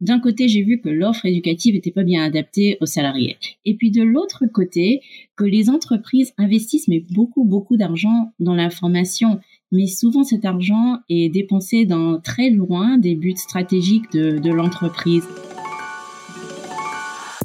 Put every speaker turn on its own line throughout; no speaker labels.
d'un côté, j'ai vu que l'offre éducative n'était pas bien adaptée aux salariés. Et puis de l'autre côté, que les entreprises investissent mais beaucoup, beaucoup d'argent dans la formation. Mais souvent, cet argent est dépensé dans très loin des buts stratégiques de, de l'entreprise.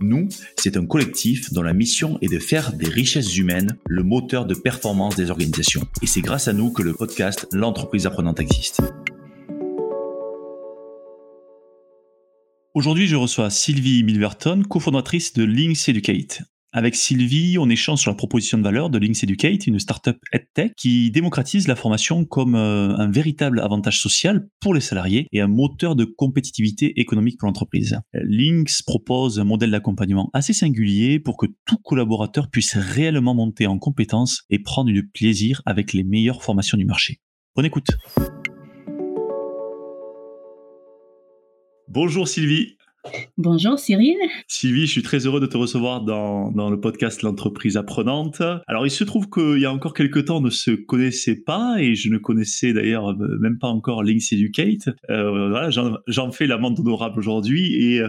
Nous, c'est un collectif dont la mission est de faire des richesses humaines le moteur de performance des organisations. Et c'est grâce à nous que le podcast L'entreprise apprenante existe. Aujourd'hui, je reçois Sylvie Milverton, cofondatrice de Links Educate. Avec Sylvie, on échange sur la proposition de valeur de Links Educate, une startup EdTech qui démocratise la formation comme euh, un véritable avantage social pour les salariés et un moteur de compétitivité économique pour l'entreprise. Links propose un modèle d'accompagnement assez singulier pour que tout collaborateur puisse réellement monter en compétences et prendre du plaisir avec les meilleures formations du marché. Bonne écoute. Bonjour Sylvie.
Bonjour Cyril.
Sylvie, je suis très heureux de te recevoir dans, dans le podcast L'entreprise apprenante. Alors il se trouve qu'il y a encore quelques temps on ne se connaissait pas et je ne connaissais d'ailleurs même pas encore Links Educate. Euh, voilà, j'en fais l'amende honorable aujourd'hui et,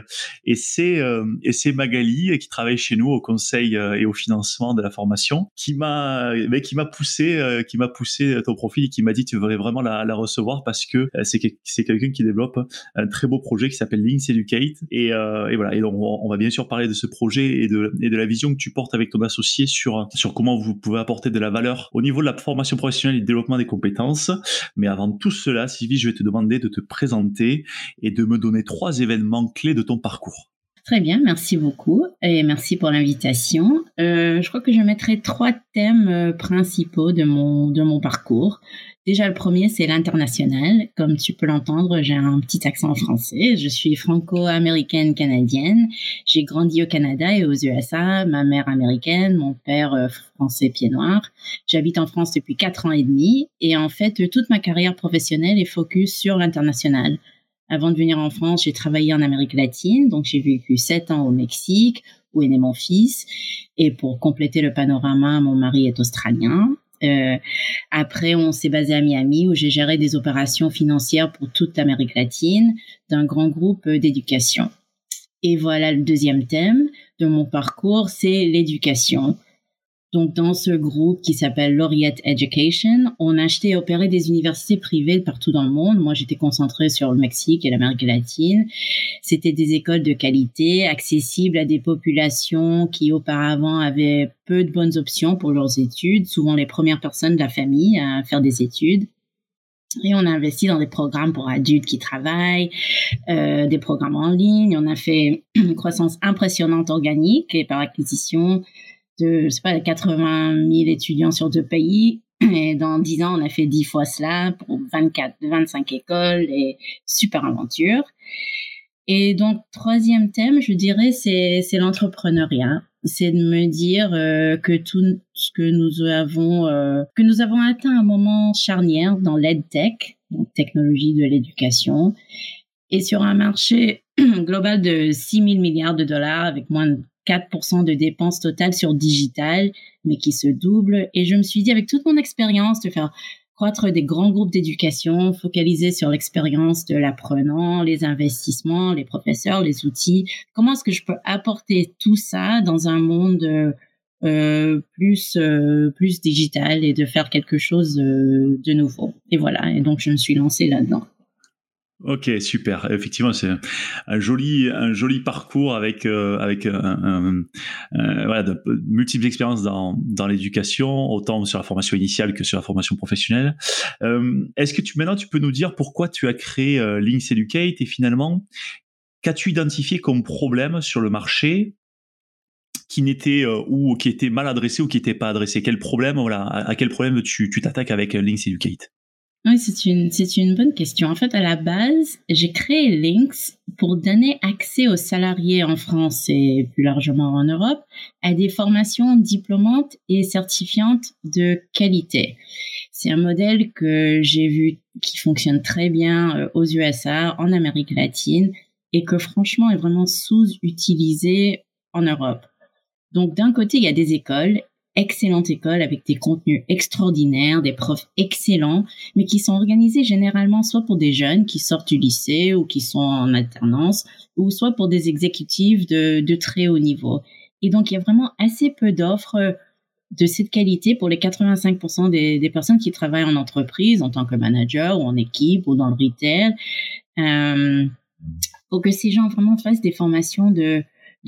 et c'est euh, et c'est Magali qui travaille chez nous au conseil euh, et au financement de la formation qui m'a qui m'a poussé euh, qui m'a poussé ton profil et qui m'a dit tu devrais vraiment la, la recevoir parce que c'est quelqu'un qui développe un très beau projet qui s'appelle Links Educate et, euh, et, voilà. On, va bien sûr parler de ce projet et de, et de la vision que tu portes avec ton associé sur, sur comment vous pouvez apporter de la valeur au niveau de la formation professionnelle et du développement des compétences. Mais avant tout cela, Sylvie, je vais te demander de te présenter et de me donner trois événements clés de ton parcours.
Très bien, merci beaucoup et merci pour l'invitation. Euh, je crois que je mettrai trois thèmes euh, principaux de mon de mon parcours. Déjà, le premier, c'est l'international. Comme tu peux l'entendre, j'ai un petit accent français. Je suis franco-américaine canadienne. J'ai grandi au Canada et aux USA. Ma mère américaine, mon père euh, français pied noir. J'habite en France depuis quatre ans et demi. Et en fait, toute ma carrière professionnelle est focus sur l'international. Avant de venir en France, j'ai travaillé en Amérique latine. Donc, j'ai vécu sept ans au Mexique, où est né mon fils. Et pour compléter le panorama, mon mari est australien. Euh, après, on s'est basé à Miami où j'ai géré des opérations financières pour toute l'Amérique latine d'un grand groupe d'éducation. Et voilà le deuxième thème de mon parcours, c'est l'éducation. Donc, dans ce groupe qui s'appelle Laureate Education, on achetait et opérait des universités privées partout dans le monde. Moi, j'étais concentrée sur le Mexique et l'Amérique latine. C'était des écoles de qualité, accessibles à des populations qui auparavant avaient peu de bonnes options pour leurs études, souvent les premières personnes de la famille à faire des études. Et on a investi dans des programmes pour adultes qui travaillent, euh, des programmes en ligne. On a fait une croissance impressionnante organique et par acquisition de, je sais pas, 80 000 étudiants sur deux pays. Et dans 10 ans, on a fait 10 fois cela pour 24, 25 écoles et super aventure. Et donc, troisième thème, je dirais, c'est, c'est l'entrepreneuriat. C'est de me dire euh, que tout ce que nous avons, euh, que nous avons atteint un moment charnière dans l'EdTech, donc technologie de l'éducation, et sur un marché global de 6 000 milliards de dollars avec moins de 4% de dépenses totales sur digital, mais qui se double. Et je me suis dit, avec toute mon expérience, de faire croître des grands groupes d'éducation, focaliser sur l'expérience de l'apprenant, les investissements, les professeurs, les outils. Comment est-ce que je peux apporter tout ça dans un monde euh, plus euh, plus digital et de faire quelque chose euh, de nouveau? Et voilà. Et donc je me suis lancée là-dedans.
Ok, super. Effectivement, c'est un joli, un joli parcours avec euh, avec un, voilà, de, multiples expériences dans, dans l'éducation, autant sur la formation initiale que sur la formation professionnelle. Euh, Est-ce que tu maintenant tu peux nous dire pourquoi tu as créé euh, Links Educate et finalement qu'as-tu identifié comme problème sur le marché qui n'était euh, ou qui était mal adressé ou qui n'était pas adressé? Quel problème voilà à, quel problème tu tu t'attaques avec Links Educate?
Oui, c'est une, c'est une bonne question. En fait, à la base, j'ai créé Links pour donner accès aux salariés en France et plus largement en Europe à des formations diplômantes et certifiantes de qualité. C'est un modèle que j'ai vu qui fonctionne très bien euh, aux USA, en Amérique latine et que franchement est vraiment sous-utilisé en Europe. Donc d'un côté, il y a des écoles excellente école avec des contenus extraordinaires, des profs excellents, mais qui sont organisés généralement soit pour des jeunes qui sortent du lycée ou qui sont en alternance, ou soit pour des exécutifs de, très haut niveau. Et donc, il y a vraiment assez peu d'offres de cette qualité pour les 85% des, des, personnes qui travaillent en entreprise, en tant que manager ou en équipe ou dans le retail, euh, pour que ces gens vraiment fassent des formations de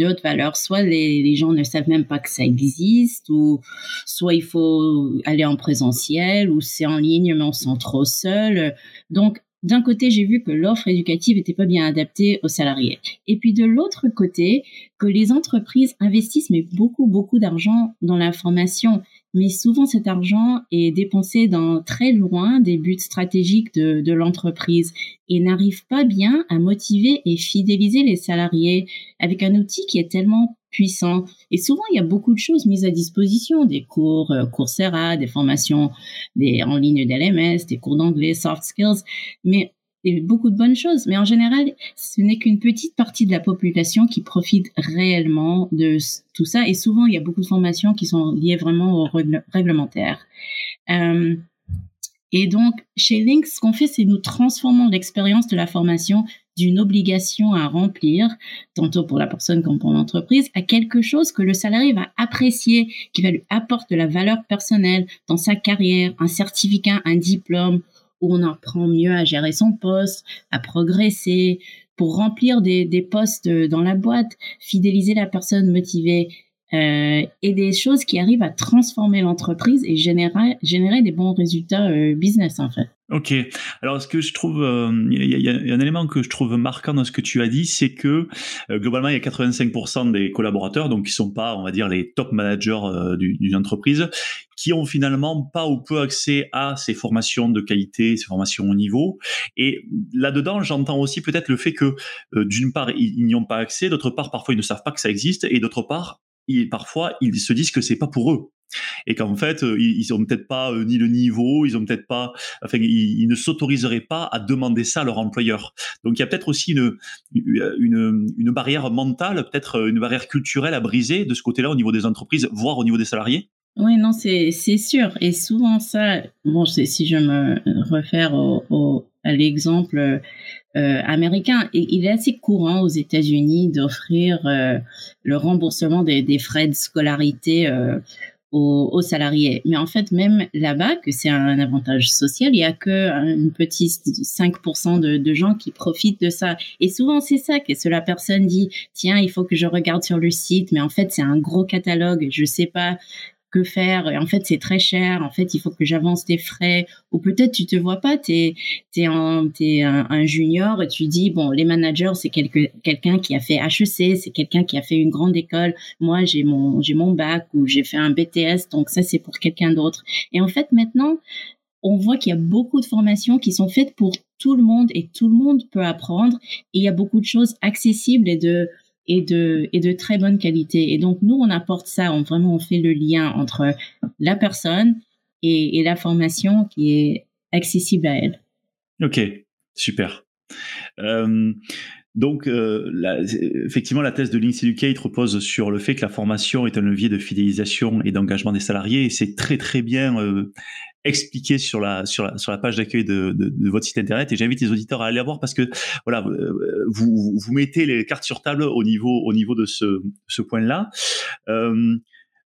haute valeur. Soit les, les, gens ne savent même pas que ça existe, ou soit il faut aller en présentiel, ou c'est en ligne mais on se sent trop seul. Donc d'un côté, j'ai vu que l'offre éducative n'était pas bien adaptée aux salariés. Et puis de l'autre côté, que les entreprises investissent mais beaucoup, beaucoup d'argent dans la formation mais souvent cet argent est dépensé dans très loin des buts stratégiques de, de l'entreprise et n'arrive pas bien à motiver et fidéliser les salariés avec un outil qui est tellement puissant. Et souvent, il y a beaucoup de choses mises à disposition, des cours euh, Coursera, des formations des, en ligne d'LMS, des cours d'anglais, soft skills, mais et beaucoup de bonnes choses, mais en général, ce n'est qu'une petite partie de la population qui profite réellement de tout ça. Et souvent, il y a beaucoup de formations qui sont liées vraiment au réglementaire. Euh, et donc, chez Link, ce qu'on fait, c'est nous transformons l'expérience de la formation d'une obligation à remplir, tantôt pour la personne comme pour l'entreprise, à quelque chose que le salarié va apprécier, qui va lui apporter de la valeur personnelle dans sa carrière, un certificat, un diplôme où on apprend mieux à gérer son poste, à progresser, pour remplir des, des postes dans la boîte, fidéliser la personne motivée euh, et des choses qui arrivent à transformer l'entreprise et générer, des bons résultats euh, business en fait.
Ok. Alors, ce que je trouve, il y, a un élément que je trouve marquant dans ce que tu as dit, c'est que euh, globalement, il y a 85% des collaborateurs, donc qui sont pas, on va dire, les top managers euh, d'une entreprise, qui ont finalement pas ou peu accès à ces formations de qualité, ces formations au niveau. Et là-dedans, j'entends aussi peut-être le fait que, euh, d'une part, ils, n'y ont pas accès, d'autre part, parfois, ils ne savent pas que ça existe, et d'autre part, ils, parfois, ils se disent que c'est pas pour eux et qu'en fait euh, ils, ont peut-être pas euh, ni le niveau, ils ont peut-être pas, enfin ils, ne s'autoriseraient pas à demander ça à leur employeur. Donc il y a peut-être aussi une, barrière mentale, peut-être une barrière culturelle à briser de ce côté-là au niveau des entreprises, voire au niveau des salariés.
Oui, non, c'est sûr. Et souvent ça, bon, si je me réfère au, l'exemple euh, américain, et il est assez courant aux États-Unis d'offrir le remboursement des, frais de scolarité euh, aux, salariés. Mais en fait, même là-bas, que c'est un avantage social, il y a que une petite 5% de, de, gens qui profitent de ça. Et souvent, c'est ça que la personne dit, tiens, il faut que je regarde sur le site, mais en fait, c'est un gros catalogue. Je sais pas que faire En fait, c'est très cher. En fait, il faut que j'avance des frais. Ou peut-être tu te vois pas, tu es, es, un, un, junior et tu dis, bon, les managers, c'est quelqu'un qui a fait HEC, c'est quelqu'un qui a fait une grande école. Moi, j'ai mon, j'ai mon bac ou j'ai fait un BTS, donc ça, c'est pour quelqu'un d'autre. Et en fait, maintenant, on voit qu'il y a beaucoup de formations qui sont faites pour tout le monde et tout le monde peut apprendre. Et il y a beaucoup de choses accessibles et de et de, très bonne qualité. Et donc, nous, on apporte ça, on vraiment, on fait le lien entre la personne et, et la formation qui est accessible à elle.
Ok, super. Euh, donc, euh, effectivement, la thèse de Links Educate repose sur le fait que la formation est un levier de fidélisation et d'engagement des salariés. Et c'est très très bien euh, expliqué sur la sur la, sur la page d'accueil de, de, de, votre site internet. Et j'invite les auditeurs à aller voir parce que voilà, euh, vous vous mettez les cartes sur table au niveau au niveau de ce ce point-là. Euh,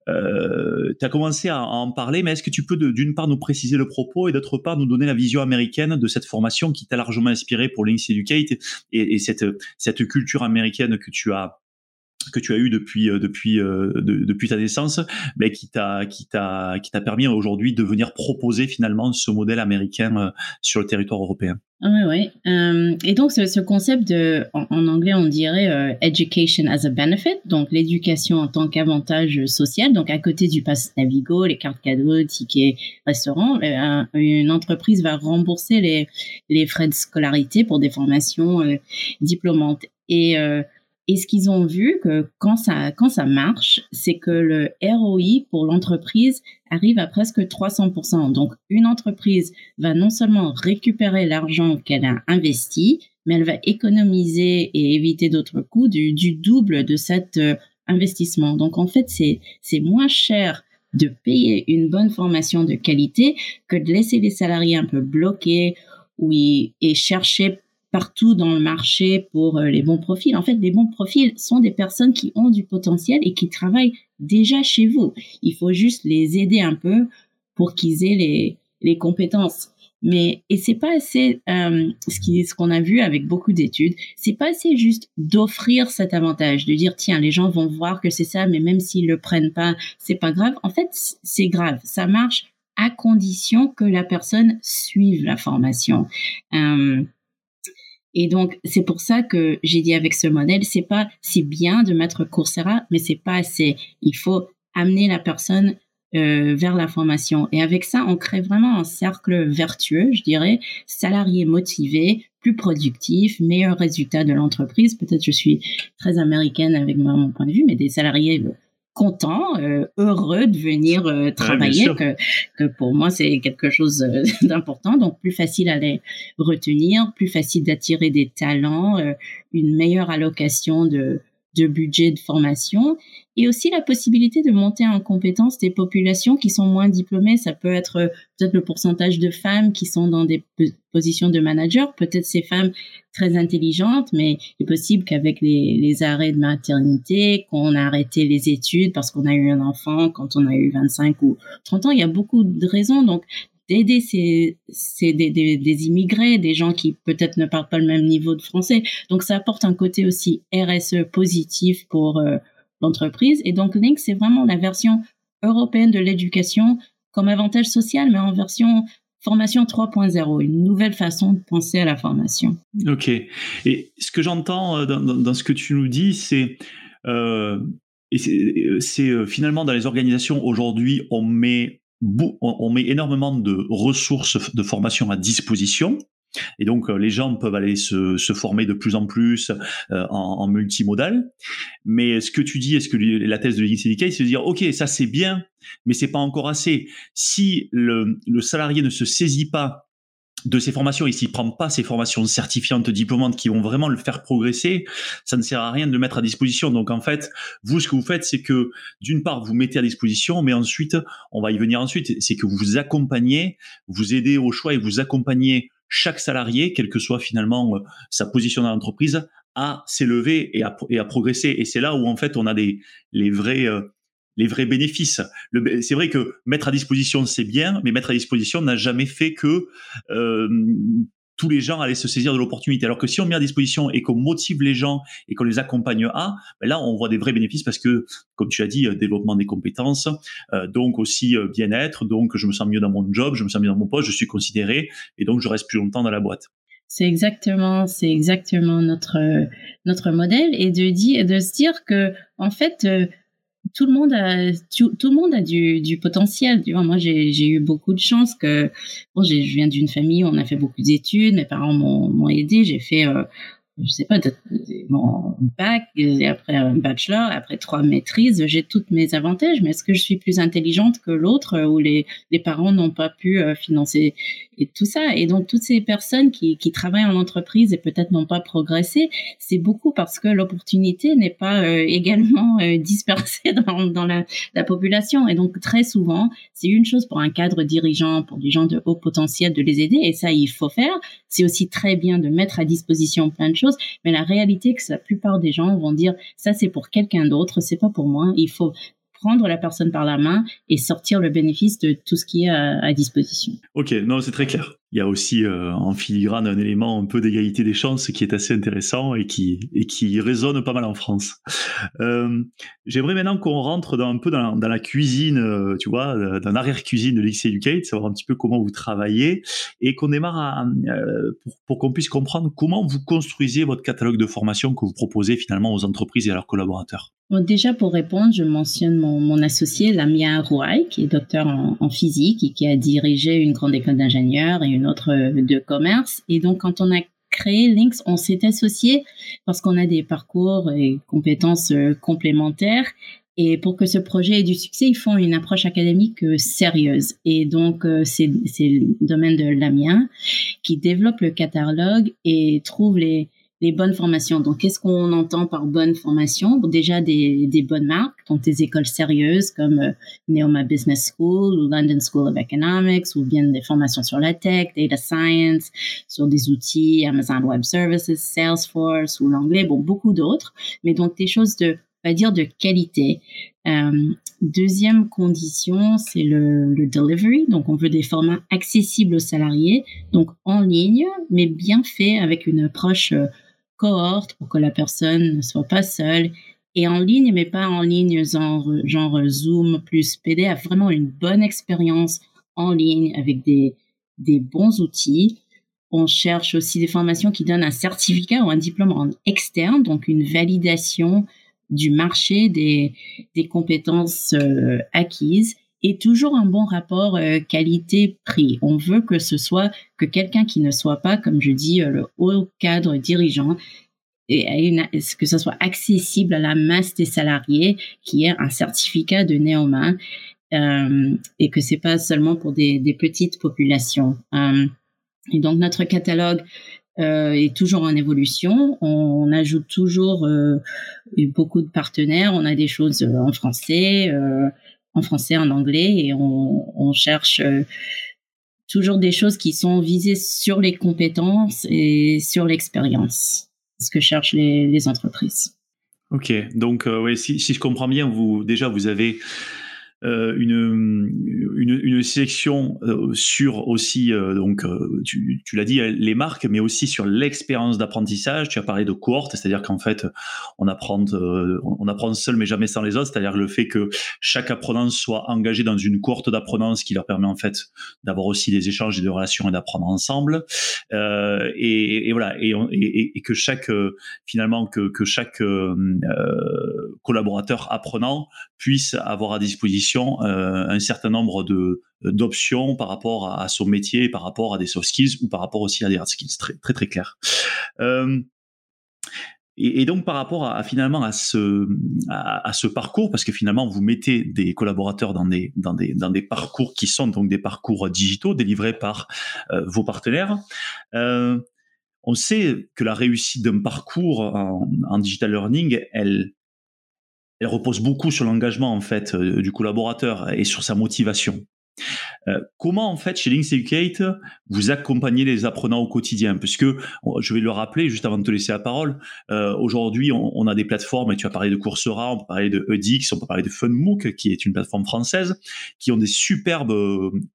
euh, tu as commencé à, en parler, mais est-ce que tu peux d'une part nous préciser le propos et d'autre part nous donner la vision américaine de cette formation qui t'a largement inspiré pour Links Educate et, et cette, cette culture américaine que tu as que tu as eu depuis euh, depuis euh, depuis ta naissance, mais qui t'a qui t'a qui t'a permis aujourd'hui de venir proposer finalement ce modèle américain euh, sur le territoire européen.
Oui, oui. Euh, et donc, ce, ce, concept de, en, anglais, on dirait education as a benefit, donc l'éducation en tant qu'avantage social. Donc, à côté du pass Navigo, les cartes cadeaux, tickets restaurants, une entreprise va rembourser les, les frais de scolarité pour des formations diplômantes. Et et ce qu'ils ont vu que quand ça quand ça marche, c'est que le ROI pour l'entreprise arrive à presque 300%. Donc une entreprise va non seulement récupérer l'argent qu'elle a investi, mais elle va économiser et éviter d'autres coûts du, du double de cet euh, investissement. Donc en fait, c'est moins cher de payer une bonne formation de qualité que de laisser les salariés un peu bloqués oui, et chercher partout dans le marché pour euh, les bons profils. En fait, les bons profils sont des personnes qui ont du potentiel et qui travaillent déjà chez vous. Il faut juste les aider un peu pour qu'ils aient les, les compétences. Mais et c'est pas assez euh, ce qui ce qu'on a vu avec beaucoup d'études, c'est pas assez juste d'offrir cet avantage, de dire tiens les gens vont voir que c'est ça, mais même s'ils le prennent pas, c'est pas grave. En fait, c'est grave. Ça marche à condition que la personne suive la formation. Euh, et donc, c'est pour ça que j'ai dit avec ce modèle, c'est pas, c'est bien de mettre Coursera, mais c'est pas assez. Il faut amener la personne euh, vers la formation. Et avec ça, on crée vraiment un cercle vertueux, je dirais, salarié motivé, plus productif, meilleur résultat de l'entreprise. Peut-être je suis très américaine avec mon point de vue, mais des salariés content, euh, heureux de venir euh, travailler, que, que pour moi c'est quelque chose euh, d'important, donc plus facile à les retenir, plus facile d'attirer des talents, une meilleure allocation de, de budget de formation et aussi la possibilité de monter en compétence des populations qui sont moins diplômées. Ça peut être euh, peut-être le pourcentage de femmes qui sont dans des positions de manager, peut-être ces femmes très intelligentes, mais il est possible qu'avec les, les, arrêts de maternité, qu'on a arrêté les études parce qu'on a eu un enfant quand on a eu 25 ou 30 ans, il y a beaucoup de raisons. Donc, d'aider ces, des, des, des, immigrés, des gens qui peut-être ne parlent pas le même niveau de français. Donc ça apporte un côté aussi RSE positif pour euh, l'entreprise. Et donc Link, c'est vraiment la version européenne de l'éducation comme avantage social, mais en version formation 3.0, une nouvelle façon de penser à la formation.
Ok. Et ce que j'entends euh, dans, dans, ce que tu nous dis, c'est euh, c'est finalement dans les organisations aujourd'hui, on met on met énormément de ressources de formation à disposition. Et donc, euh, les gens peuvent aller se, former de plus en plus euh, en, multimodal. Mais ce que tu dis, est-ce que la thèse de l'ICDK, c'est de dire, OK, ça c'est bien, mais c'est pas encore assez. Si le, le salarié ne se saisit pas de ces formations et s'il prend pas ces formations certifiantes, diplômantes qui vont vraiment le faire progresser, ça ne sert à rien de le mettre à disposition. Donc en fait, vous ce que vous faites, c'est que d'une part vous mettez à disposition, mais ensuite, on va y venir ensuite, c'est que vous accompagnez, vous aidez au choix et vous accompagnez chaque salarié, quelle que soit finalement euh, sa position dans l'entreprise, à s'élever et à, et à progresser. Et c'est là où en fait on a des les vrais euh, les vrais bénéfices. C'est vrai que mettre à disposition, c'est bien, mais mettre à disposition n'a jamais fait que euh, tous les gens allaient se saisir de l'opportunité. Alors que si on met à disposition et qu'on motive les gens et qu'on les accompagne à, ben là, on voit des vrais bénéfices parce que, comme tu as dit, euh, développement des compétences, euh, donc aussi euh, bien-être, donc je me sens mieux dans mon job, je me sens mieux dans mon poste, je suis considéré et donc je reste plus longtemps dans la boîte.
C'est exactement, c'est exactement notre notre modèle et de dire de se dire que en fait tout le monde a tout, le monde a du, du potentiel. Tu vois, moi j'ai eu beaucoup de chance que bon, je viens d'une famille où on a fait beaucoup d'études, mes parents m'ont aidé, j'ai fait euh, je sais pas, mon bac, et après un bachelor, après trois maîtrises, j'ai toutes mes avantages, mais est-ce que je suis plus intelligente que l'autre où les, les parents n'ont pas pu euh, financer et tout ça? Et donc, toutes ces personnes qui, travaillent en entreprise et peut-être n'ont pas progressé, c'est beaucoup parce que l'opportunité n'est pas euh, également euh, dispersée dans, la population. Et donc, très souvent, c'est une chose pour un cadre dirigeant, pour des gens de haut potentiel de les aider, et ça, il faut faire. C'est aussi très bien de mettre à disposition plein de choses mais la réalité, que la plupart des gens vont dire ça c'est pour quelqu'un d'autre, c'est pas pour moi. Il faut prendre la personne par la main et sortir le bénéfice de tout ce qui est à disposition.
Ok, non, c'est très clair il y a aussi euh, en filigrane un élément un peu d'égalité des chances qui est assez intéressant et qui, et qui résonne pas mal en France. Euh, J'aimerais maintenant qu'on rentre un peu dans, la cuisine, euh, tu vois, dans l'arrière-cuisine de l'X Educate, savoir un petit peu comment vous travaillez et qu'on démarre pour qu'on puisse comprendre comment vous construisez votre catalogue de formation que vous proposez finalement aux entreprises et à leurs collaborateurs.
Bon, déjà, pour répondre, je mentionne mon, mon associé, Lamia Rouaille, qui est docteur en, en, physique et qui a dirigé une grande école d'ingénieurs et une autre de commerce. Et donc, quand on a créé Links, on s'est associé parce qu'on a des parcours et compétences euh, complémentaires. Et pour que ce projet ait du succès, ils font une approche académique euh, sérieuse. Et donc, euh, c'est le domaine de Lamia qui développe le catalogue et trouve les, les bonnes formations. Donc, qu'est-ce qu'on entend par bonne formation Déjà des, bonnes marques, donc des écoles sérieuses comme euh, Neoma Business School ou London School of Economics, ou bien des formations sur la tech, data science, sur des outils Amazon Web Services, Salesforce ou l'anglais, bon, beaucoup d'autres. Mais donc des choses de, on va dire, de qualité. Euh, deuxième condition, c'est le, delivery. Donc, on veut des formats accessibles aux salariés, donc en ligne, mais bien fait avec une approche euh, cohorte pour que la personne ne soit pas seule et en ligne, mais pas en ligne genre, Zoom plus PDF, vraiment une bonne expérience en ligne avec des, des bons outils. On cherche aussi des formations qui donnent un certificat ou un diplôme en externe, donc une validation du marché des, des compétences euh, acquises et toujours un bon rapport euh, qualité-prix. On veut que ce soit que quelqu'un qui ne soit pas, comme je dis, euh, le haut cadre dirigeant, et une, que ce soit accessible à la masse des salariés, qui ait un certificat de Néoma, euh, et que c'est pas seulement pour des, des petites populations. Euh, et donc notre catalogue euh, est toujours en évolution. On, on ajoute toujours euh, beaucoup de partenaires. On a des choses en français, en français, en anglais, et on, cherche toujours des choses qui sont visées sur les compétences et sur l'expérience, ce que cherchent les, entreprises.
Ok, donc euh, si, si, je comprends bien, vous déjà vous avez euh, une, une, sélection euh, sur aussi, euh, donc tu, tu l'as dit, les marques, mais aussi sur l'expérience d'apprentissage. Tu as parlé de cohorte, c'est-à-dire qu'en fait, on apprend, on apprend seul mais jamais sans les autres, c'est-à-dire le fait que chaque apprenant soit engagé dans une cohorte d'apprenance qui leur permet en fait d'avoir aussi des échanges et des relations et d'apprendre ensemble. Et, voilà, et, que chaque finalement que chaque collaborateur apprenant puisse avoir à disposition euh, un certain nombre de d'options par rapport à, son métier, par rapport à des soft skills ou par rapport aussi à des hard skills, très très très clair. Euh, et, donc par rapport à, finalement à ce à, ce parcours, parce que finalement vous mettez des collaborateurs dans des dans des dans des parcours qui sont donc des parcours digitaux délivrés par euh, vos partenaires. Euh, on sait que la réussite d'un parcours en, digital learning, elle elle repose beaucoup sur l'engagement en fait euh, du collaborateur et sur sa motivation. Euh, comment en fait chez Links Educate vous accompagnez les apprenants au quotidien? Puisque je vais le rappeler juste avant de te laisser la parole. Euh, Aujourd'hui, on, a des plateformes et tu as parlé de Coursera, on peut parler de edX, on peut parler de FunMOOC qui est une plateforme française qui ont des superbes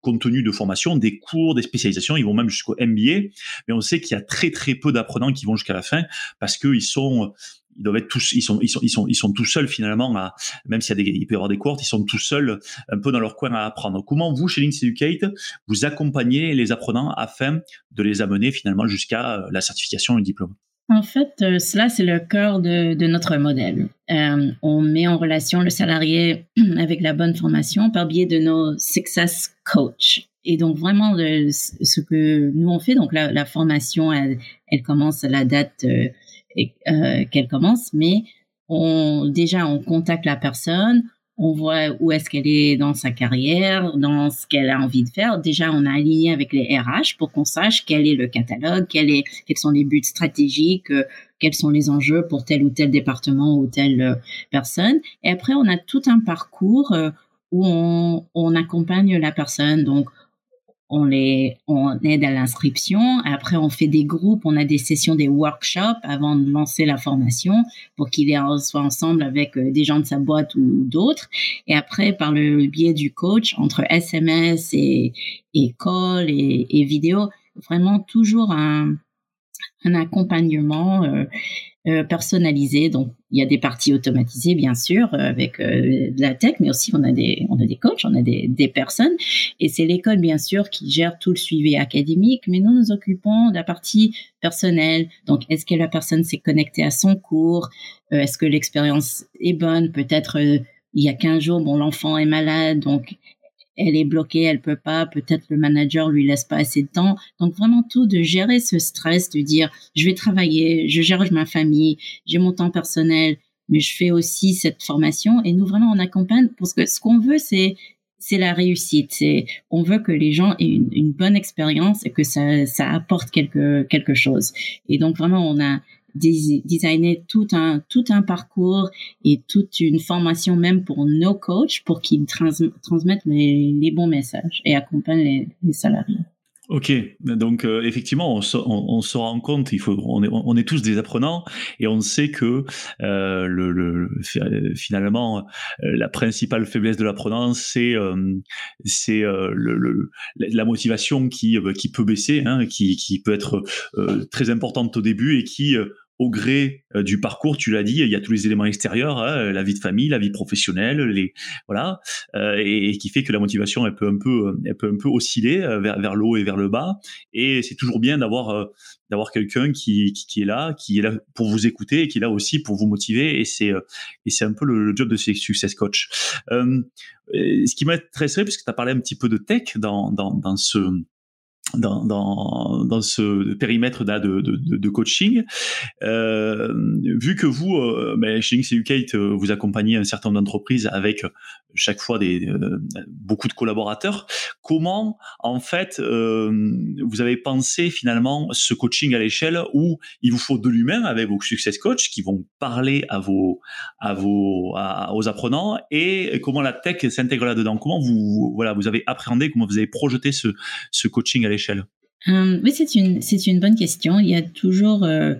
contenus de formation, des cours, des spécialisations. Ils vont même jusqu'au MBA, mais on sait qu'il y a très très peu d'apprenants qui vont jusqu'à la fin parce qu'ils sont ils doivent être tous, ils sont, ils sont, ils sont, ils sont tout seuls finalement à, même s'il y a des, il peut y avoir des courtes, ils sont tout seuls un peu dans leur coin à apprendre. Comment vous, chez Links Educate, vous accompagnez les apprenants afin de les amener finalement jusqu'à euh, la certification et le diplôme?
En fait, euh, cela, c'est le cœur de, notre modèle. Euh, on met en relation le salarié avec la bonne formation par biais de nos success coach. Et donc vraiment, ce que nous on fait, donc la, formation, elle, commence à la date euh, qu'elle commence, mais on déjà on contacte la personne, on voit où est-ce qu'elle est dans sa carrière, dans ce qu'elle a envie de faire. Déjà, on a aligné avec les RH pour qu'on sache quel est le catalogue, quels sont les buts stratégiques, euh, quels sont les enjeux pour tel ou tel département ou telle euh, personne. Et après, on a tout un parcours où on, on accompagne la personne. Donc, on les on aide à l'inscription. Après, on fait des groupes, on a des sessions, des workshops avant de lancer la formation pour qu'il soit ensemble avec euh, des gens de sa boîte ou d'autres. Et après, par le biais du coach, entre SMS et, et call et, et vidéo, vraiment toujours un, un accompagnement euh, euh. Donc, il y a des parties automatisées, bien sûr, euh, avec euh, de la tech, mais aussi on a des, on a des coachs, on a des, des personnes. Et c'est l'école, bien sûr, qui gère tout le suivi académique, mais nous nous occupons de la partie personnelle. Donc, est-ce que la personne s'est connectée à son cours? est-ce que l'expérience est bonne? Peut-être il y a 15 jours, bon, l'enfant est malade, donc elle est bloquée, elle peut pas, peut-être le manager lui laisse pas assez de temps. Donc vraiment tout de gérer ce stress, de dire je vais travailler, je gère ma famille, j'ai mon temps personnel, mais je fais aussi cette formation et nous vraiment on accompagne parce que ce qu'on veut c'est c'est la réussite. C'est on veut que les gens aient une, une bonne expérience et que ça ça apporte quelque quelque chose. Et donc vraiment on a designer tout un tout un parcours et toute une formation même pour nos coachs pour qu'ils transmettent les, bons messages et accompagnent les salariés.
Ok, donc euh, effectivement, on se, on, se, rend compte, il faut, on est, on est tous des apprenants et on sait que euh, le, le, finalement euh, la principale faiblesse de l'apprenant, c'est c'est le, la motivation qui qui peut baisser, hein, qui, qui peut être très importante au début et qui au gré euh, du parcours, tu l'as dit, il y a tous les éléments extérieurs, hein, la vie de famille, la vie professionnelle, les voilà, euh, et, qui fait que la motivation elle peut un peu, elle peut un peu osciller euh, vers, vers le haut et vers le bas. Et c'est toujours bien d'avoir d'avoir quelqu'un qui, qui, est là, qui est là pour vous écouter et qui est là aussi pour vous motiver. Et c'est et c'est un peu le, job de ces success coach. ce qui m'intéresserait, puisque tu as parlé un petit peu de tech dans dans, dans ce dans, ce périmètre de, coaching. Euh, vu que vous, euh, ben, chez Links Educate, euh, vous accompagnez un certain nombre d'entreprises avec chaque fois des, beaucoup de collaborateurs, comment en fait vous avez pensé finalement ce coaching à l'échelle où il vous faut de l'humain avec vos success coach qui vont parler à vos, à vos, aux apprenants et comment la tech s'intègre là-dedans? Comment vous, voilà, vous avez appréhendé, comment vous avez projeté ce, ce coaching à l'échelle
oui, c'est une c'est une bonne question. Il y a toujours euh,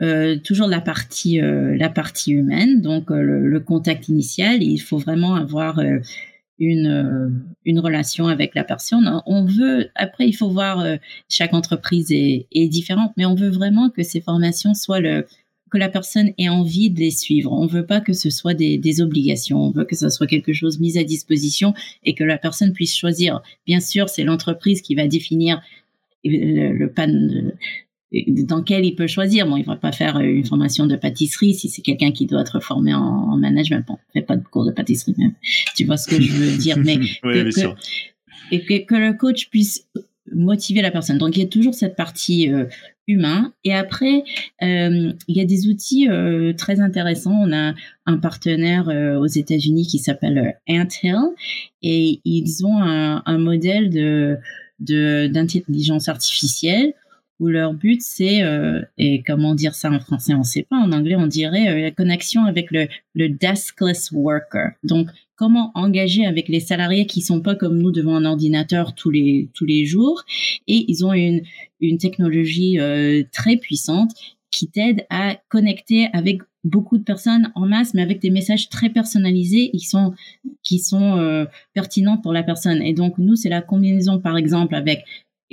euh, toujours la partie euh, la partie humaine, donc le, le, contact initial. Il faut vraiment avoir une une relation avec la personne. On veut après il faut voir chaque entreprise est, est différente, mais on veut vraiment que ces formations soient le que la personne ait envie de les suivre. On veut pas que ce soit des, des obligations. On veut que ce soit quelque chose mis à disposition et que la personne puisse choisir. Bien sûr, c'est l'entreprise qui va définir le, le pan dans lequel il peut choisir. Bon, il va pas faire une formation de pâtisserie si c'est quelqu'un qui doit être formé en, management. Bon, fait pas de cours de pâtisserie même. Tu vois ce que je veux dire, mais que, et que, que, le coach puisse motiver la personne. Donc il y a toujours cette partie euh, humain. Et après, euh, il y a des outils euh, très intéressants. On a un partenaire euh, aux États-Unis qui s'appelle euh, Anthill et ils ont un, un modèle de d'intelligence artificielle où leur but c'est euh, et comment dire ça en français on sait pas en anglais on dirait euh, la connexion avec le le deskless worker donc comment engager avec les salariés qui sont pas comme nous devant un ordinateur tous les tous les jours? Et ils ont une une technologie euh, très puissante qui t'aide à connecter avec beaucoup de personnes en masse, mais avec des messages très personnalisés, qui sont qui sont euh, pertinents pour la personne. Et donc nous, c'est la combinaison, par exemple, avec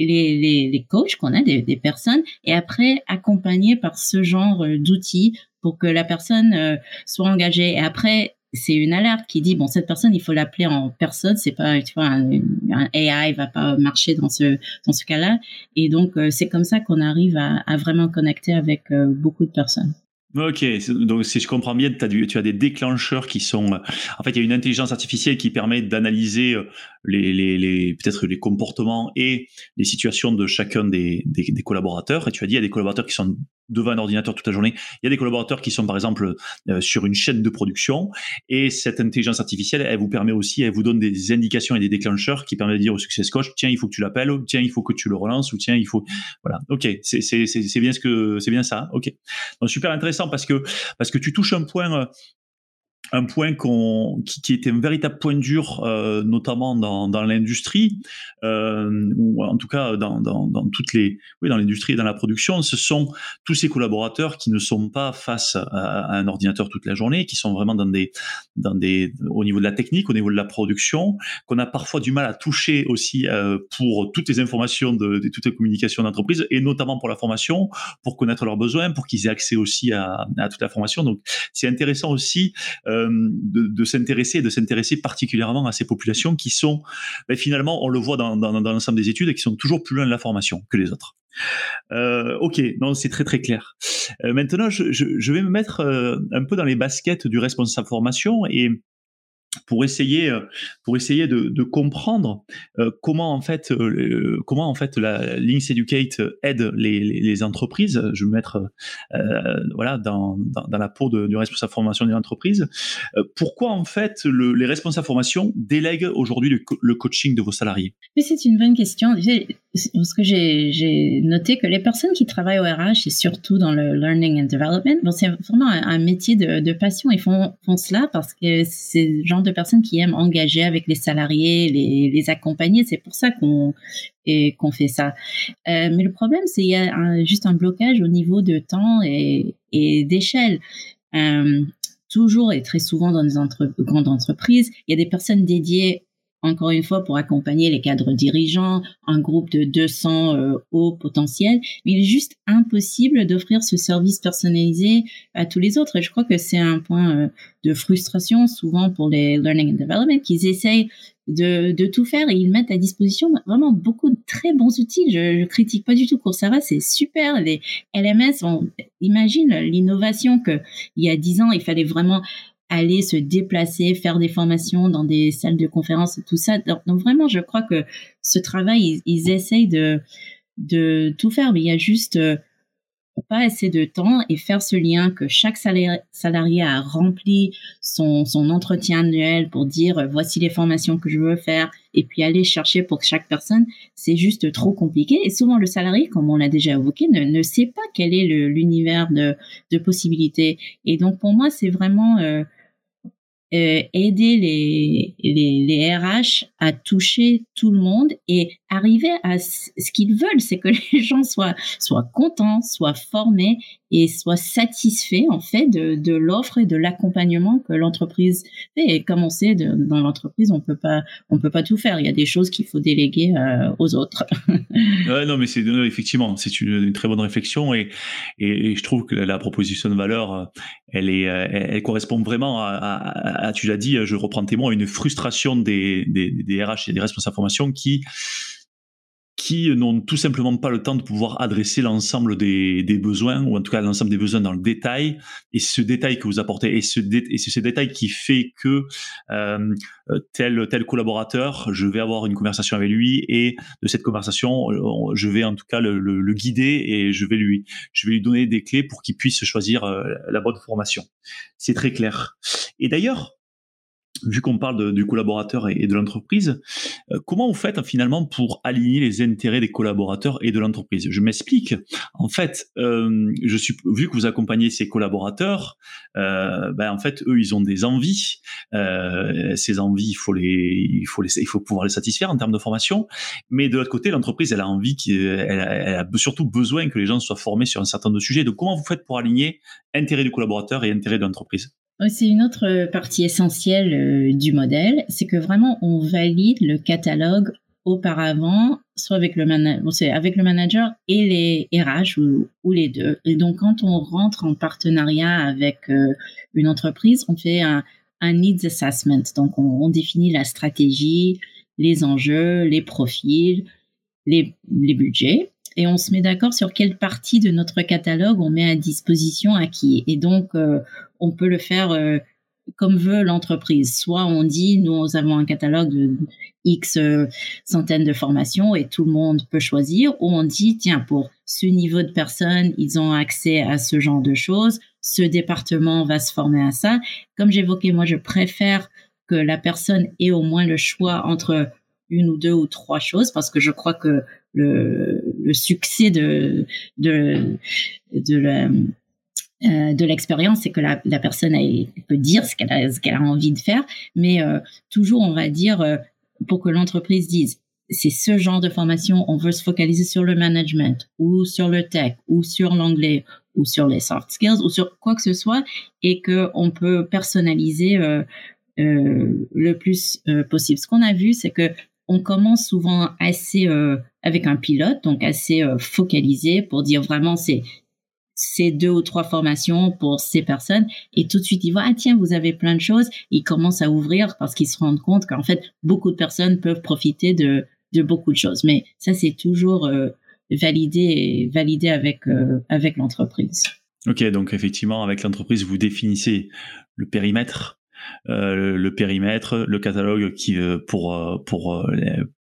les, les, les coachs qu'on a, des, des, personnes, et après accompagné par ce genre euh, d'outils pour que la personne euh, soit engagée. Et après, c'est une alerte qui dit bon cette personne il faut l'appeler en personne c'est pas tu vois un, un, AI va pas marcher dans ce dans ce cas-là et donc c'est comme ça qu'on arrive à, vraiment connecter avec beaucoup de personnes
Ok, donc si je comprends bien, as tu as des déclencheurs qui sont... En fait, il y a une intelligence artificielle qui permet d'analyser euh, les, les, les peut-être les comportements et les situations de chacun des, des, des, collaborateurs. Et tu as dit, il y a des collaborateurs qui sont devant un ordinateur toute la journée. Il y a des collaborateurs qui sont par exemple euh, sur une chaîne de production et cette intelligence artificielle, elle vous permet aussi, elle vous donne des indications et des déclencheurs qui permettent de dire au success coach, tiens, il faut que tu l'appelles, tiens, il faut que tu le relances ou tiens, il faut, voilà. Ok, c'est bien ce que c'est bien ça. Ok, donc super intéressant parce que parce que tu touches un point euh, un point qu'on, qui, qui, était un véritable point dur, euh, notamment dans, dans l'industrie, euh, ou en tout cas dans, dans, dans toutes les, oui, dans l'industrie et dans la production, ce sont tous ces collaborateurs qui ne sont pas face à, un ordinateur toute la journée, qui sont vraiment dans des, dans des, au niveau de la technique, au niveau de la production, qu'on a parfois du mal à toucher aussi euh, pour toutes les informations de, de toutes les communications d'entreprise, et notamment pour la formation, pour connaître leurs besoins, pour qu'ils aient accès aussi à, à toute la formation. Donc, c'est intéressant aussi. Euh, de, de s'intéresser, de s'intéresser particulièrement à ces populations qui sont, ben, finalement, on le voit dans, l'ensemble des études, qui sont toujours plus loin de la formation que les autres. Euh, ok, non, c'est très très clair. Euh, maintenant, je, vais me mettre euh, un peu dans les baskets du responsable formation et pour essayer euh, pour essayer de, comprendre euh, comment en fait euh, comment en fait la Links Educate aide les, entreprises. Je vais me mettre voilà dans, la peau de, du responsable formation d'une entreprise. Pourquoi en fait le, les responsables formation délèguent aujourd'hui le, le, coaching de vos salariés?
Mais c'est une bonne question parce que j'ai noté que les personnes qui travaillent au RH et surtout dans le learning and development c'est vraiment un, métier de, passion ils font, cela parce que c'est genre de personnes qui aiment engager avec les salariés, les, accompagner. C'est pour ça qu'on qu'on fait ça. Euh, mais le problème, c'est qu'il y a juste un blocage au niveau de temps et, d'échelle. Euh, toujours et très souvent dans les grandes entreprises, il y a des personnes dédiées encore une fois pour accompagner les cadres dirigeants, un groupe de 200 euh, hauts potentiels, mais il est juste impossible d'offrir ce service personnalisé à tous les autres. Et je crois que c'est un point euh, de frustration souvent pour les learning and development qu'ils essayent de, de, tout faire et ils mettent à disposition vraiment beaucoup de très bons outils. Je, critique pas du tout Coursera, c'est super. Les LMS, on imagine l'innovation que il y a dix ans, il fallait vraiment aller se déplacer, faire des formations dans des salles de conférence, tout ça. Donc, vraiment, je crois que ce travail, ils, essayent de, de tout faire, mais il y a juste euh, pas assez de temps et faire ce lien que chaque salarié a rempli son, son entretien annuel pour dire euh, voici les formations que je veux faire et puis aller chercher pour chaque personne, c'est juste trop compliqué. Et souvent, le salarié, comme on l'a déjà évoqué, ne, ne sait pas quel est l'univers de, de possibilités. Et donc, pour moi, c'est vraiment... Euh, euh, aider les, les, RH à toucher tout le monde et arriver à ce qu'ils veulent, c'est que les gens soient, soient contents, soient formés et soient satisfaits en fait de, de l'offre et de l'accompagnement que l'entreprise fait. Et comme on sait, dans l'entreprise, on peut pas, on peut pas tout faire. Il y a des choses qu'il faut déléguer euh, aux autres.
ouais, non, mais c'est effectivement, c'est une, très bonne réflexion et, et, je trouve que la proposition de valeur, euh, elle est, elle, correspond vraiment à ah, tu l'as dit, je reprends témoin, une frustration des, des, des RH et des responsables formation qui qui n'ont tout simplement pas le temps de pouvoir adresser l'ensemble des, des, besoins, ou en tout cas l'ensemble des besoins dans le détail. Et ce détail que vous apportez, et, ce et c'est ce détail qui fait que euh, tel tel collaborateur, je vais avoir une conversation avec lui, et de cette conversation, je vais en tout cas le, le, le guider et je vais lui je vais lui donner des clés pour qu'il puisse choisir euh, la bonne formation. C'est très clair. Et d'ailleurs, vu qu'on parle de, du collaborateur et, de l'entreprise, euh, comment vous faites finalement pour aligner les intérêts des collaborateurs et de l'entreprise? Je m'explique. En fait, euh, je suis vu que vous accompagnez ces collaborateurs, euh, ben en fait eux ils ont des envies. Euh, ces envies, il faut les, il faut les, il faut pouvoir les satisfaire en termes de formation. Mais de l'autre côté, l'entreprise elle a envie, elle, elle a surtout besoin que les gens soient formés sur un certain nombre de sujets. Donc comment vous faites pour aligner intérêt du collaborateur et intérêt de l'entreprise?
C'est une autre partie essentielle euh, du modèle, c'est que vraiment on valide le catalogue auparavant, soit avec le, avec le manager et les RH ou, les deux. Et donc quand on rentre en partenariat avec euh, une entreprise, on fait un, needs assessment. Donc on, on, définit la stratégie, les enjeux, les profils, les, les budgets et on se met d'accord sur quelle partie de notre catalogue on met à disposition à qui. Et donc, euh, on peut le faire euh, comme veut l'entreprise. Soit on dit, nous avons un catalogue de X euh, centaines de formations et tout le monde peut choisir, ou on dit, tiens, pour ce niveau de personnes, ils ont accès à ce genre de choses, ce département va se former à ça. Comme j'évoquais, moi, je préfère que la personne ait au moins le choix entre une ou deux ou trois choses parce que je crois que le, le succès de de de euh, l'expérience, c'est que la, personne peut dire ce qu'elle a, envie de faire, mais euh, toujours on va dire euh, pour que l'entreprise dise c'est ce genre de formation, on veut se focaliser sur le management ou sur le tech ou sur l'anglais ou sur les soft skills ou sur quoi que ce soit et que on peut personnaliser le plus possible. Ce qu'on a vu, c'est que on commence souvent assez avec un pilote, donc assez focalisé pour dire vraiment c'est ces deux ou trois formations pour ces personnes. Et tout de suite ils voient ah tiens vous avez plein de choses. Ils commencent à ouvrir parce qu'ils se rendent compte qu'en fait beaucoup de personnes peuvent profiter de de beaucoup de choses. Mais ça c'est toujours euh, validé validé avec euh, avec l'entreprise.
Ok donc effectivement avec l'entreprise vous définissez le périmètre euh, le périmètre, le catalogue qui pour pour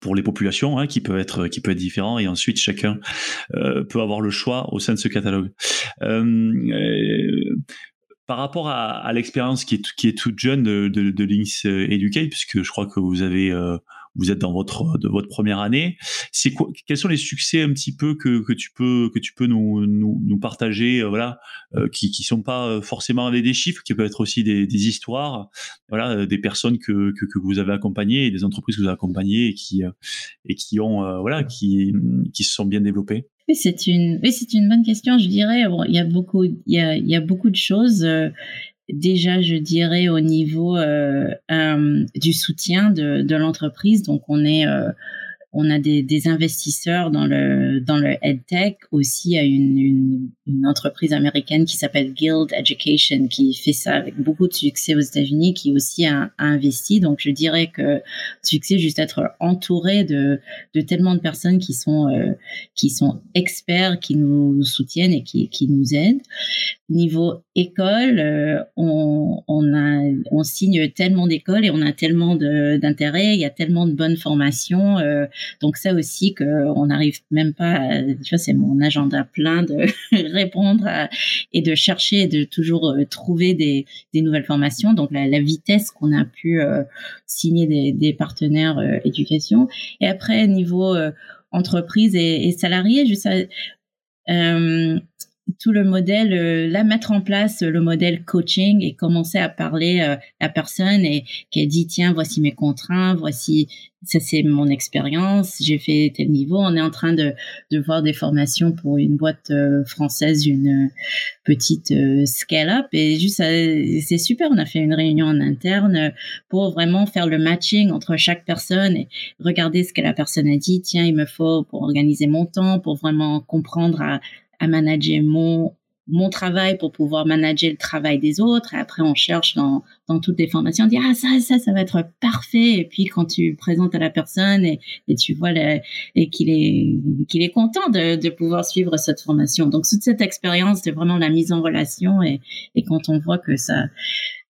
pour les populations, hein, qui peut être qui peut être différent, et ensuite chacun euh, peut avoir le choix au sein de ce catalogue. Euh, euh, par rapport à, l'expérience qui est qui est toute jeune de, de, de Links Educate, puisque je crois que vous avez vous êtes dans votre de votre première année. C'est quoi Quels sont les succès un petit peu que, que tu peux que tu peux nous nous, nous partager euh, voilà euh, qui qui sont pas euh, forcément avec des chiffres, qui peuvent être aussi des, des histoires, voilà euh, des personnes que, que, que vous avez accompagnées des entreprises que vous avez accompagnées et qui et qui ont voilà qui qui se sont bien développées?
Oui, c'est une, oui, c'est une bonne question. Je dirais, il y a beaucoup, il y a, il y a beaucoup de choses déjà, je dirais, au niveau euh, du soutien de, de l'entreprise. Donc, on est euh, on a des, investisseurs dans le dans le EdTech aussi à une, une, entreprise américaine qui s'appelle Guild Education qui fait ça avec beaucoup de succès aux États-Unis qui aussi a, investi. Donc je dirais que succès juste être entouré de, de tellement de personnes qui sont euh, qui sont experts qui nous soutiennent et qui, qui nous aident. Niveau école euh, on, on a signe tellement d'écoles et on a tellement d'intérêt il y a tellement de bonnes formations euh, donc ça aussi que on n'arrive même pas, à, tu vois, c'est mon agenda plein de répondre et de chercher et de toujours euh, trouver des, nouvelles formations. Donc la, vitesse qu'on a pu euh, signer des, partenaires euh, éducation. Et après niveau entreprise et, salariés, juste euh, tout le modèle, euh, mettre en place le modèle coaching et commencer à parler à la personne et qu'elle dit tiens voici mes contraintes, voici ça c'est mon expérience, j'ai fait tel niveau. On est en train de, de voir des formations pour une boîte euh, française, une euh, petite euh, scale-up et juste c'est super. On a fait une réunion en interne pour vraiment faire le matching entre chaque personne et regarder ce que la personne a dit. Tiens, il me faut pour organiser mon temps, pour vraiment comprendre à, à manager mon mon travail pour pouvoir manager le travail des autres. Et après, on cherche dans, dans toutes les formations, on dit, ah, ça, ça, ça va être parfait. Et puis, quand tu présentes à la personne et, et tu vois le, et qu'il est, qu'il est content de, de pouvoir suivre cette formation. Donc, toute cette expérience, c'est vraiment la mise en relation et, et quand on voit que ça,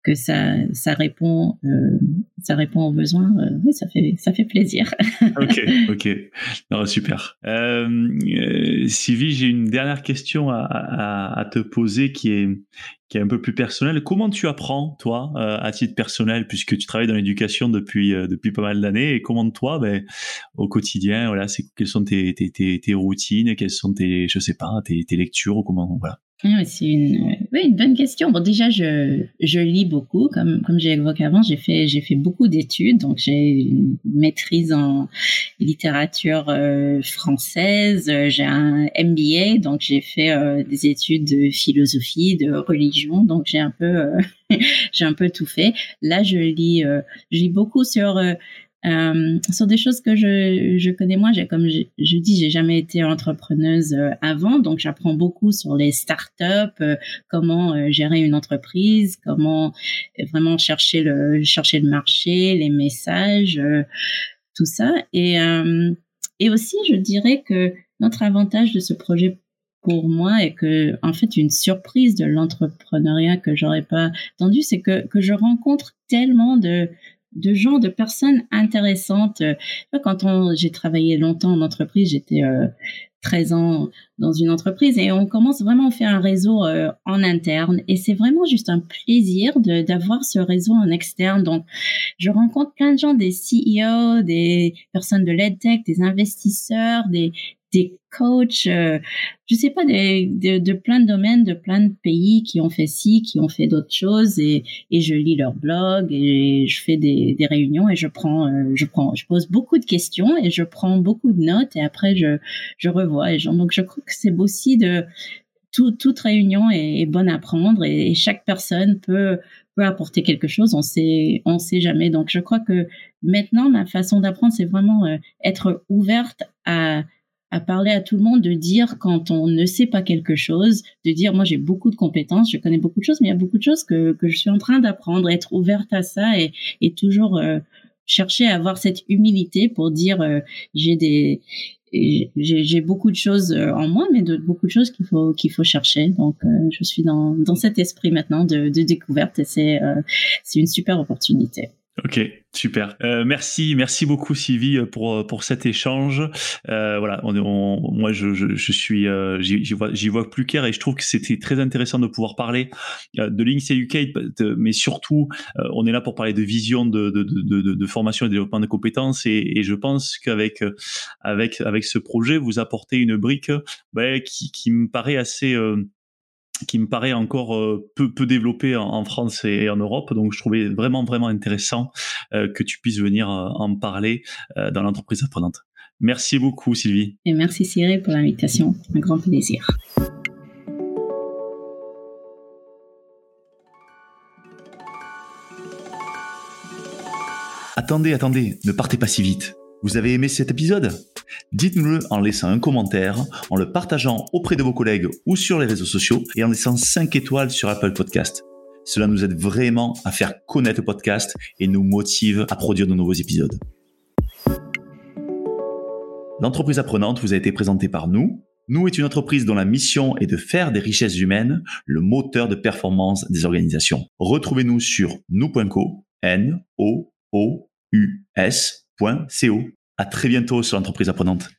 que ça, ça répond, euh, ça répond aux besoins. Euh, oui, ça fait, ça fait plaisir.
ok, ok, super. Euh, Sylvie, j'ai une dernière question à, te poser qui est, qui est un peu plus personnelle. Comment tu apprends, toi, euh, à titre personnel, puisque tu travailles dans l'éducation depuis depuis pas mal d'années, et comment toi, ben, au quotidien, voilà, c'est quelles sont tes, tes, tes, tes, routines, quelles sont tes, je sais pas, tes, lectures, comment, voilà.
Ah c'est une, bonne question. Bon, déjà, je, je lis beaucoup. Comme, comme j'ai évoqué avant, j'ai fait, j'ai fait beaucoup d'études. Donc, j'ai une maîtrise en littérature euh, française. J'ai un MBA. Donc, j'ai fait euh, des études de philosophie, de religion. Donc, j'ai un peu, euh, j'ai un peu tout fait. Là, je lis, je lis beaucoup sur euh, sur des choses que je, je connais. J'ai, comme je, je dis, j'ai jamais été entrepreneuse euh, avant, donc j'apprends beaucoup sur les startups, euh, comment euh, gérer une entreprise, comment vraiment chercher le chercher le marché, les messages, tout ça. Et et aussi, je dirais que notre avantage de ce projet pour moi est que en fait une surprise de l'entrepreneuriat que j'aurais pas entendu c'est que que je rencontre tellement de de gens, de personnes intéressantes. Euh, quand on, j'ai travaillé longtemps en entreprise, j'étais euh, 13 ans dans une entreprise et on commence vraiment à faire un réseau euh, en interne et c'est vraiment juste un plaisir d'avoir ce réseau en externe. Donc, je rencontre plein de gens, des CEO, des personnes de l'EdTech, des investisseurs, des, des coachs, euh, je sais pas, de, de, plein de domaines, de plein de pays qui ont fait ci, qui ont fait d'autres choses, et, et je lis leur blog et je fais des, des réunions et je prends, euh, je prends, je pose beaucoup de questions et je prends beaucoup de notes et après je, je revois. Et donc je crois que c'est aussi de toute réunion est, bonne à prendre et, chaque personne peut peut apporter quelque chose. On sait on sait jamais. Donc je crois que maintenant ma façon d'apprendre c'est vraiment euh, être ouverte à à parler à tout le monde, de dire quand on ne sait pas quelque chose, de dire moi j'ai beaucoup de compétences, je connais beaucoup de choses, mais il y a beaucoup de choses que, que je suis en train d'apprendre, être ouverte à ça et, et toujours euh, chercher à avoir cette humilité pour dire euh, j'ai des j'ai beaucoup de choses euh, en moi, mais de beaucoup de choses qu'il faut qu'il faut chercher. Donc, je suis dans, dans cet esprit maintenant de, de découverte et c'est c'est une super opportunité.
Ok, super. Euh, merci, merci beaucoup Sylvie pour pour cet échange. Euh, voilà, on, on, moi je, je, je suis, euh, j'y vois, vois plus clair et je trouve que c'était très intéressant de pouvoir parler euh, de Links Educate, mais surtout euh, on est là pour parler de vision, de de, de, de, formation et de développement de compétences et, et je pense qu'avec avec avec ce projet vous apportez une brique bah, qui qui me paraît assez qui me paraît encore euh, peu, peu développé en, France et en Europe. Donc, je trouvais vraiment, vraiment intéressant euh, que tu puisses venir euh, en parler dans l'entreprise apprenante. Merci beaucoup, Sylvie.
Et merci, Cyril, pour l'invitation. Un grand plaisir.
Attendez, attendez, ne partez pas si vite. Vous avez aimé cet épisode? Dites-nous-le en laissant un commentaire, en le partageant auprès de vos collègues ou sur les réseaux sociaux et en laissant 5 étoiles sur Apple Podcast. Cela nous aide vraiment à faire connaître le podcast et nous motive à produire de nouveaux épisodes. L'entreprise apprenante vous a été présentée par nous. Nous est une entreprise dont la mission est de faire des richesses humaines le moteur de performance des organisations. Retrouvez-nous sur nous.co, n o o u s.co. À très bientôt sur l'entreprise apprenante.